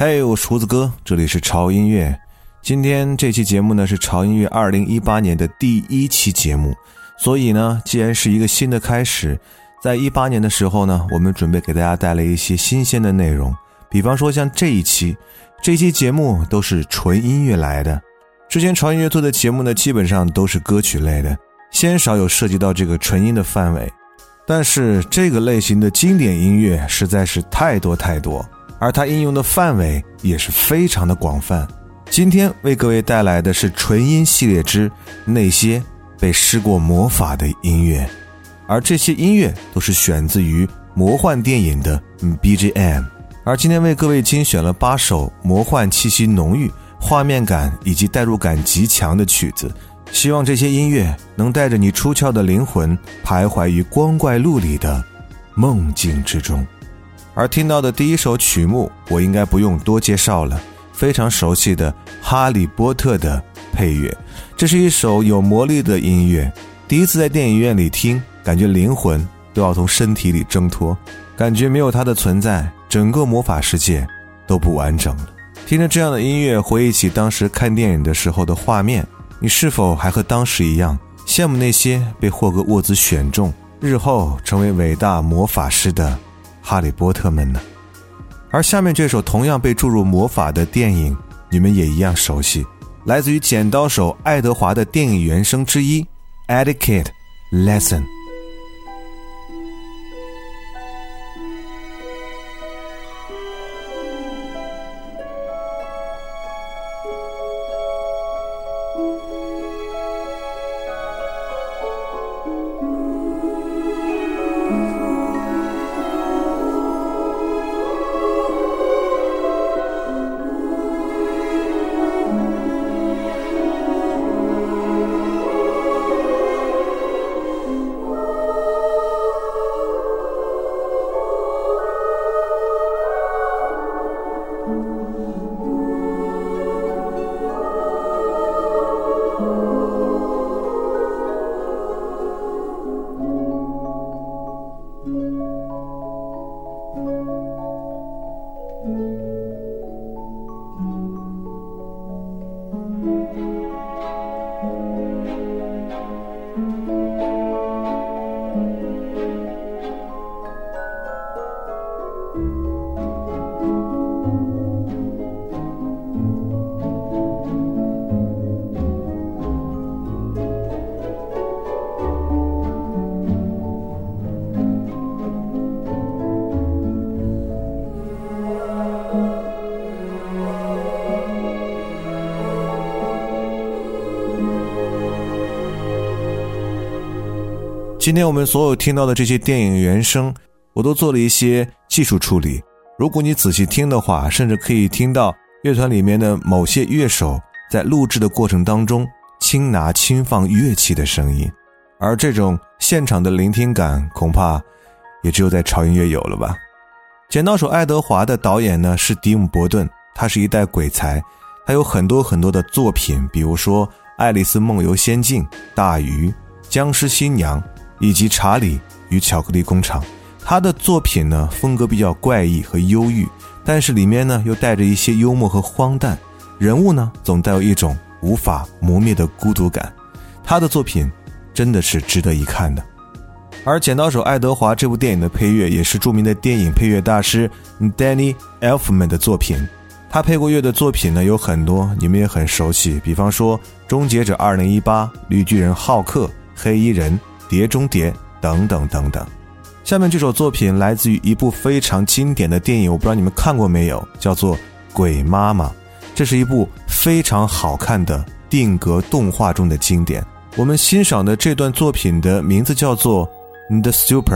嘿，我厨子哥，这里是潮音乐。今天这期节目呢是潮音乐二零一八年的第一期节目，所以呢，既然是一个新的开始，在一八年的时候呢，我们准备给大家带来一些新鲜的内容，比方说像这一期，这期节目都是纯音乐来的。之前潮音乐做的节目呢，基本上都是歌曲类的，鲜少有涉及到这个纯音的范围。但是这个类型的经典音乐实在是太多太多。而它应用的范围也是非常的广泛。今天为各位带来的是纯音系列之那些被施过魔法的音乐，而这些音乐都是选自于魔幻电影的 BGM。而今天为各位精选了八首魔幻气息浓郁、画面感以及代入感极强的曲子，希望这些音乐能带着你出窍的灵魂徘徊于光怪陆离的梦境之中。而听到的第一首曲目，我应该不用多介绍了，非常熟悉的《哈利波特》的配乐。这是一首有魔力的音乐，第一次在电影院里听，感觉灵魂都要从身体里挣脱，感觉没有它的存在，整个魔法世界都不完整了。听着这样的音乐，回忆起当时看电影的时候的画面，你是否还和当时一样羡慕那些被霍格沃兹选中，日后成为伟大魔法师的？哈利波特们呢？而下面这首同样被注入魔法的电影，你们也一样熟悉，来自于剪刀手爱德华的电影原声之一《Etiquette Lesson》。今天我们所有听到的这些电影原声，我都做了一些技术处理。如果你仔细听的话，甚至可以听到乐团里面的某些乐手在录制的过程当中轻拿轻放乐器的声音，而这种现场的聆听感，恐怕也只有在潮音乐有了吧。《剪刀手爱德华》的导演呢是迪姆·伯顿，他是一代鬼才，他有很多很多的作品，比如说《爱丽丝梦游仙境》《大鱼》《僵尸新娘》。以及《查理与巧克力工厂》，他的作品呢风格比较怪异和忧郁，但是里面呢又带着一些幽默和荒诞，人物呢总带有一种无法磨灭的孤独感。他的作品真的是值得一看的。而《剪刀手爱德华》这部电影的配乐也是著名的电影配乐大师 Danny Elfman 的作品。他配过乐的作品呢有很多，你们也很熟悉，比方说《终结者2018》《绿巨人浩克》《黑衣人》。碟中谍等等等等，下面这首作品来自于一部非常经典的电影，我不知道你们看过没有，叫做《鬼妈妈》。这是一部非常好看的定格动画中的经典。我们欣赏的这段作品的名字叫做《The Super》。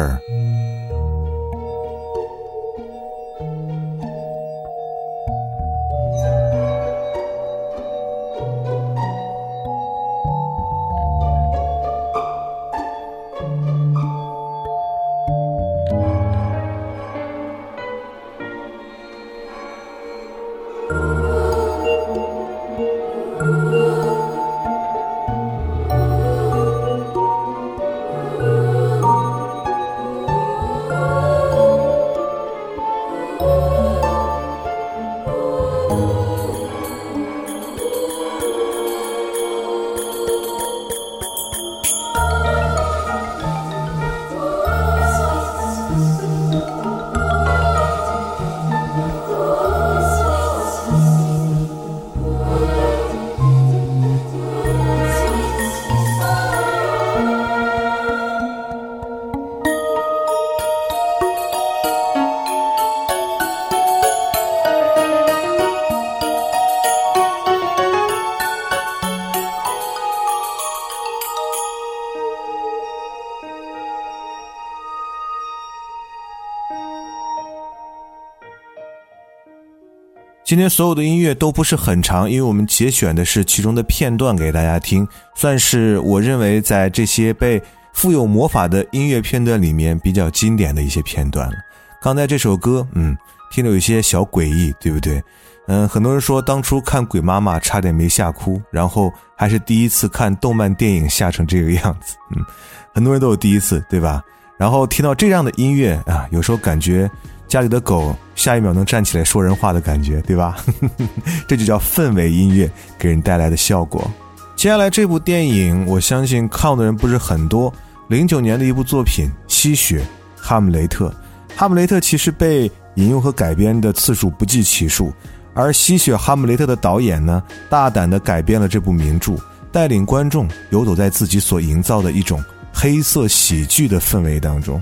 今天所有的音乐都不是很长，因为我们节选的是其中的片段给大家听，算是我认为在这些被富有魔法的音乐片段里面比较经典的一些片段了。刚才这首歌，嗯，听着有些小诡异，对不对？嗯，很多人说当初看《鬼妈妈》差点没吓哭，然后还是第一次看动漫电影吓成这个样子，嗯，很多人都有第一次，对吧？然后听到这样的音乐啊，有时候感觉。家里的狗下一秒能站起来说人话的感觉，对吧？这就叫氛围音乐给人带来的效果。接下来这部电影，我相信看的人不是很多。零九年的一部作品《吸血哈姆雷特》，哈姆雷特其实被引用和改编的次数不计其数，而《吸血哈姆雷特》的导演呢，大胆地改编了这部名著，带领观众游走在自己所营造的一种黑色喜剧的氛围当中。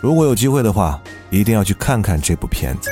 如果有机会的话，一定要去看看这部片子。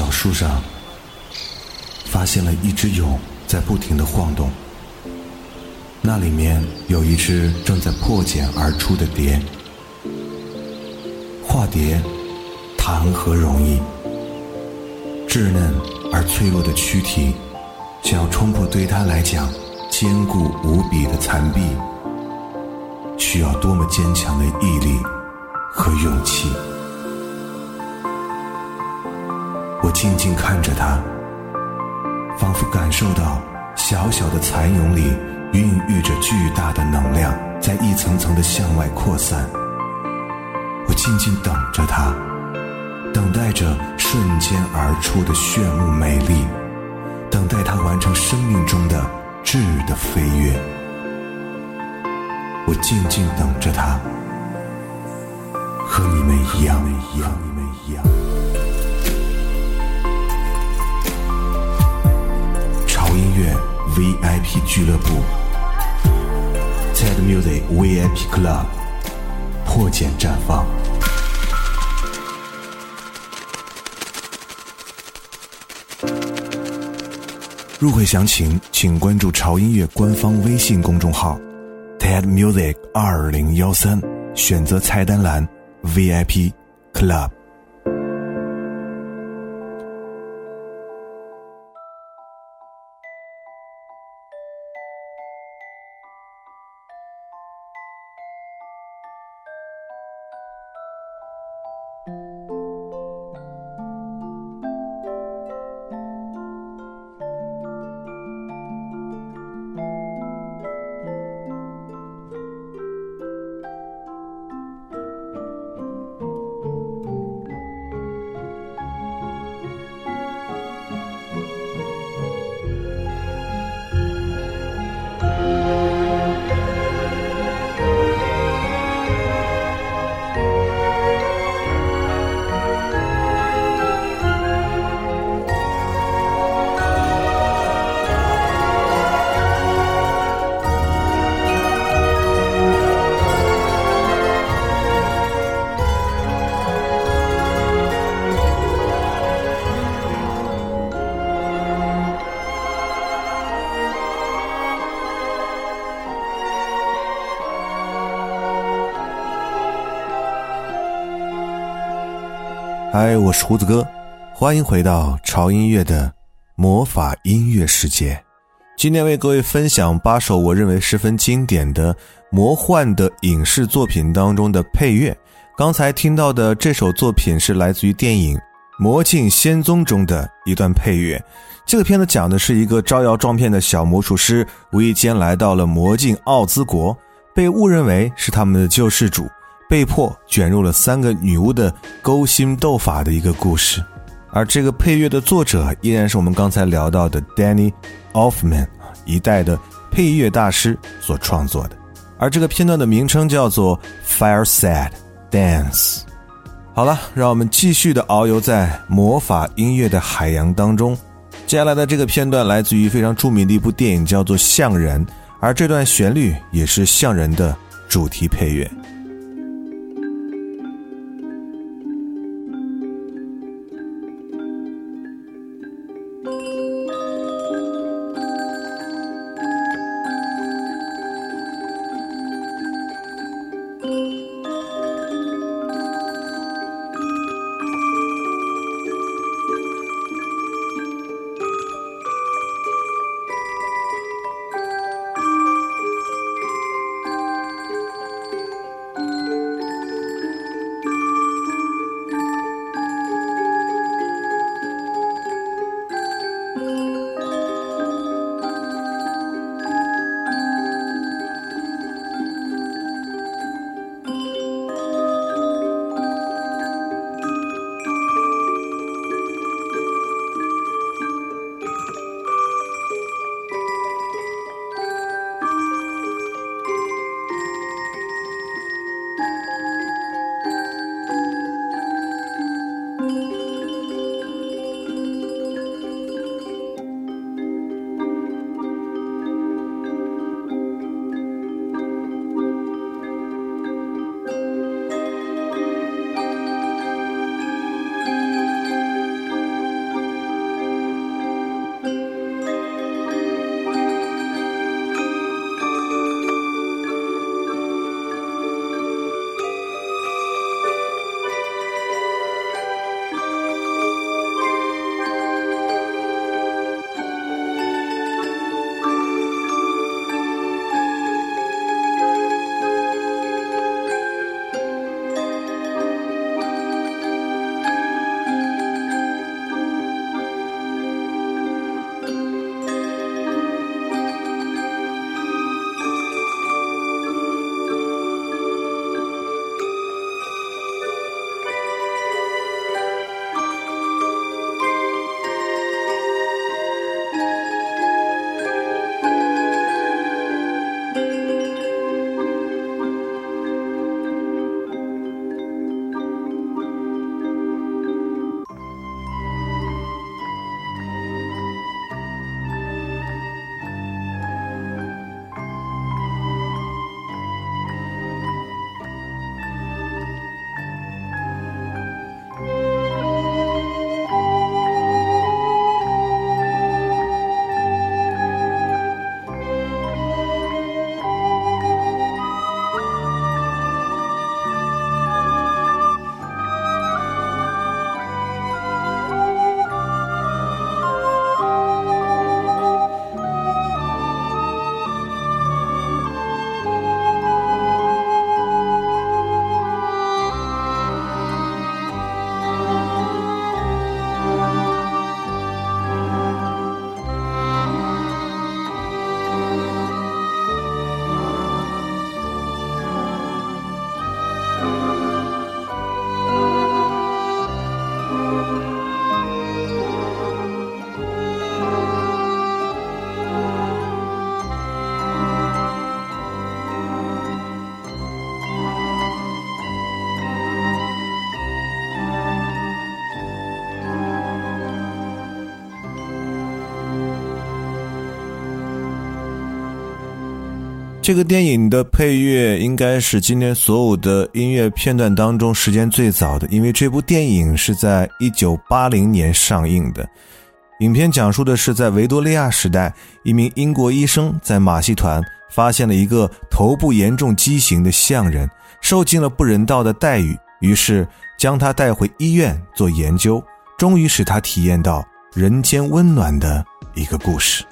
小树上，发现了一只蛹在不停的晃动。那里面有一只正在破茧而出的蝶。化蝶，谈何容易？稚嫩而脆弱的躯体，想要冲破对它来讲坚固无比的残壁，需要多么坚强的毅力和勇气！静静看着它，仿佛感受到小小的蚕蛹里孕育着巨大的能量，在一层层的向外扩散。我静静等着它，等待着瞬间而出的炫目美丽，等待它完成生命中的质的飞跃。我静静等着它，和你们一样，一样，你们一样。潮音乐 VIP 俱乐部，TED Music VIP Club，破茧绽放。入会详情，请关注潮音乐官方微信公众号 “TED Music 二零幺三”，选择菜单栏 “VIP Club”。我是胡子哥，欢迎回到潮音乐的魔法音乐世界。今天为各位分享八首我认为十分经典的魔幻的影视作品当中的配乐。刚才听到的这首作品是来自于电影《魔镜仙踪》中的一段配乐。这个片子讲的是一个招摇撞骗的小魔术师，无意间来到了魔镜奥兹国，被误认为是他们的救世主。被迫卷入了三个女巫的勾心斗法的一个故事，而这个配乐的作者依然是我们刚才聊到的 Danny Elfman，一代的配乐大师所创作的。而这个片段的名称叫做 Fireside Dance。好了，让我们继续的遨游在魔法音乐的海洋当中。接下来的这个片段来自于非常著名的一部电影，叫做《象人》，而这段旋律也是《象人》的主题配乐。这个电影的配乐应该是今天所有的音乐片段当中时间最早的，因为这部电影是在一九八零年上映的。影片讲述的是在维多利亚时代，一名英国医生在马戏团发现了一个头部严重畸形的象人，受尽了不人道的待遇，于是将他带回医院做研究，终于使他体验到人间温暖的一个故事。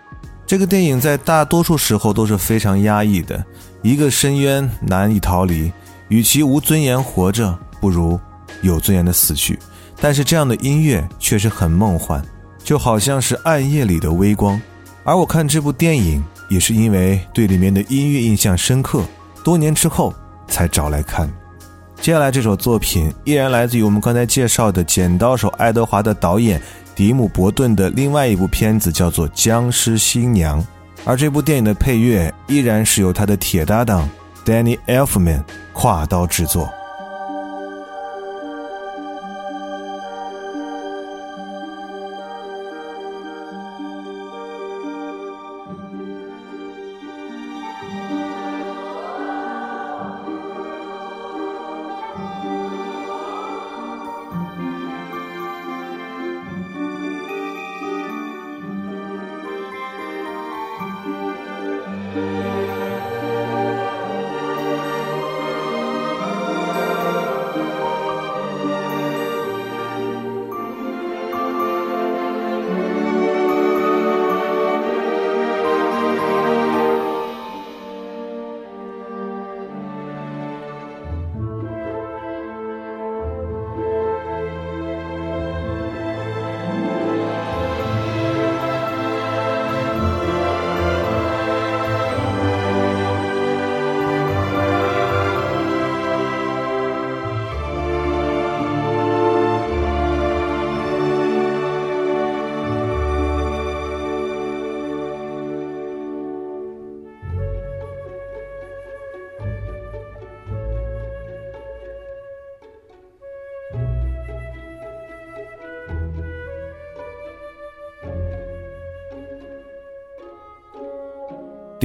这个电影在大多数时候都是非常压抑的，一个深渊难以逃离，与其无尊严活着，不如有尊严的死去。但是这样的音乐却是很梦幻，就好像是暗夜里的微光。而我看这部电影也是因为对里面的音乐印象深刻，多年之后才找来看。接下来这首作品依然来自于我们刚才介绍的《剪刀手爱德华》的导演。迪姆·伯顿的另外一部片子叫做《僵尸新娘》，而这部电影的配乐依然是由他的铁搭档 Danny Elfman 跨刀制作。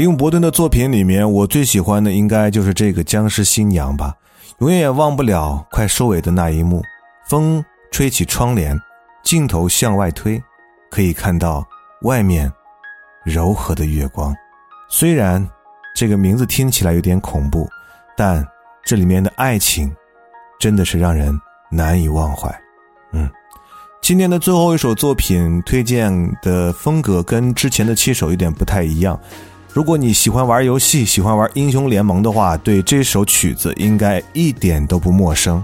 迪姆·伯顿的作品里面，我最喜欢的应该就是这个僵尸新娘吧。永远也忘不了快收尾的那一幕，风吹起窗帘，镜头向外推，可以看到外面柔和的月光。虽然这个名字听起来有点恐怖，但这里面的爱情真的是让人难以忘怀。嗯，今天的最后一首作品推荐的风格跟之前的七首有点不太一样。如果你喜欢玩游戏，喜欢玩英雄联盟的话，对这首曲子应该一点都不陌生。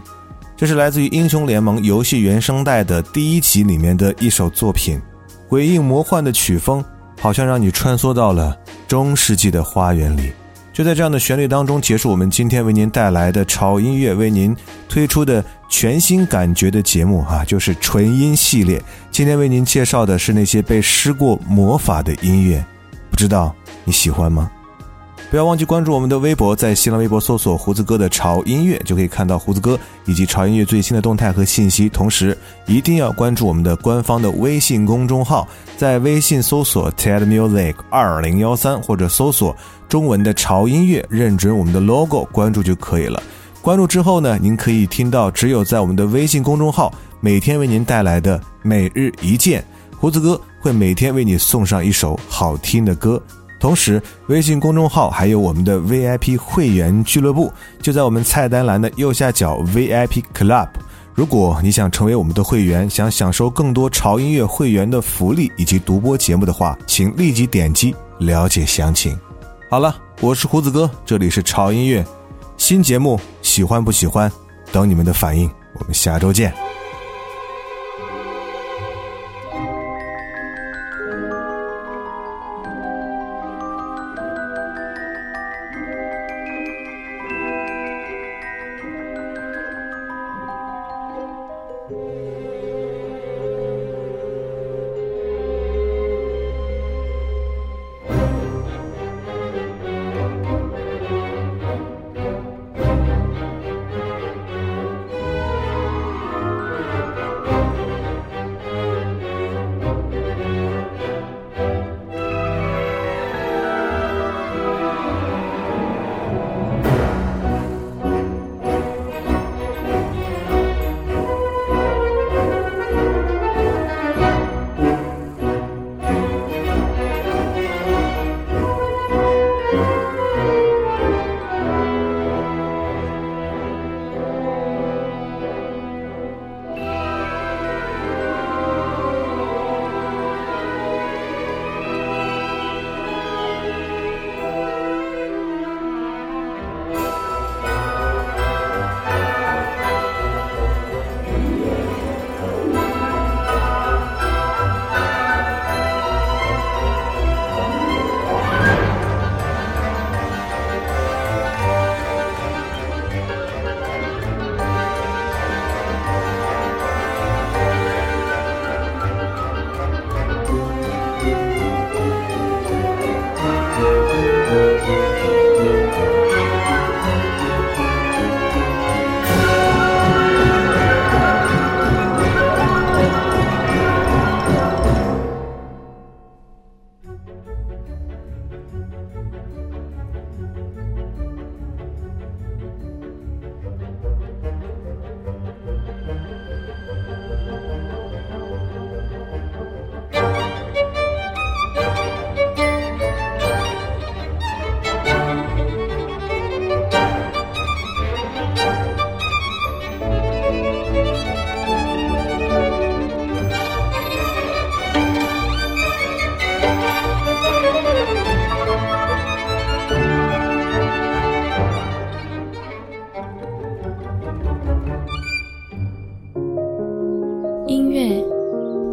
这是来自于英雄联盟游戏原声带的第一集里面的一首作品，诡异魔幻的曲风，好像让你穿梭到了中世纪的花园里。就在这样的旋律当中结束我们今天为您带来的潮音乐，为您推出的全新感觉的节目啊，就是纯音系列。今天为您介绍的是那些被施过魔法的音乐，知道。你喜欢吗？不要忘记关注我们的微博，在新浪微博搜索“胡子哥的潮音乐”，就可以看到胡子哥以及潮音乐最新的动态和信息。同时，一定要关注我们的官方的微信公众号，在微信搜索 “ted music 二零幺三”或者搜索中文的“潮音乐”，认准我们的 logo，关注就可以了。关注之后呢，您可以听到只有在我们的微信公众号每天为您带来的每日一见，胡子哥会每天为你送上一首好听的歌。同时，微信公众号还有我们的 VIP 会员俱乐部，就在我们菜单栏的右下角 VIP Club。如果你想成为我们的会员，想享受更多潮音乐会员的福利以及独播节目的话，请立即点击了解详情。好了，我是胡子哥，这里是潮音乐新节目，喜欢不喜欢？等你们的反应，我们下周见。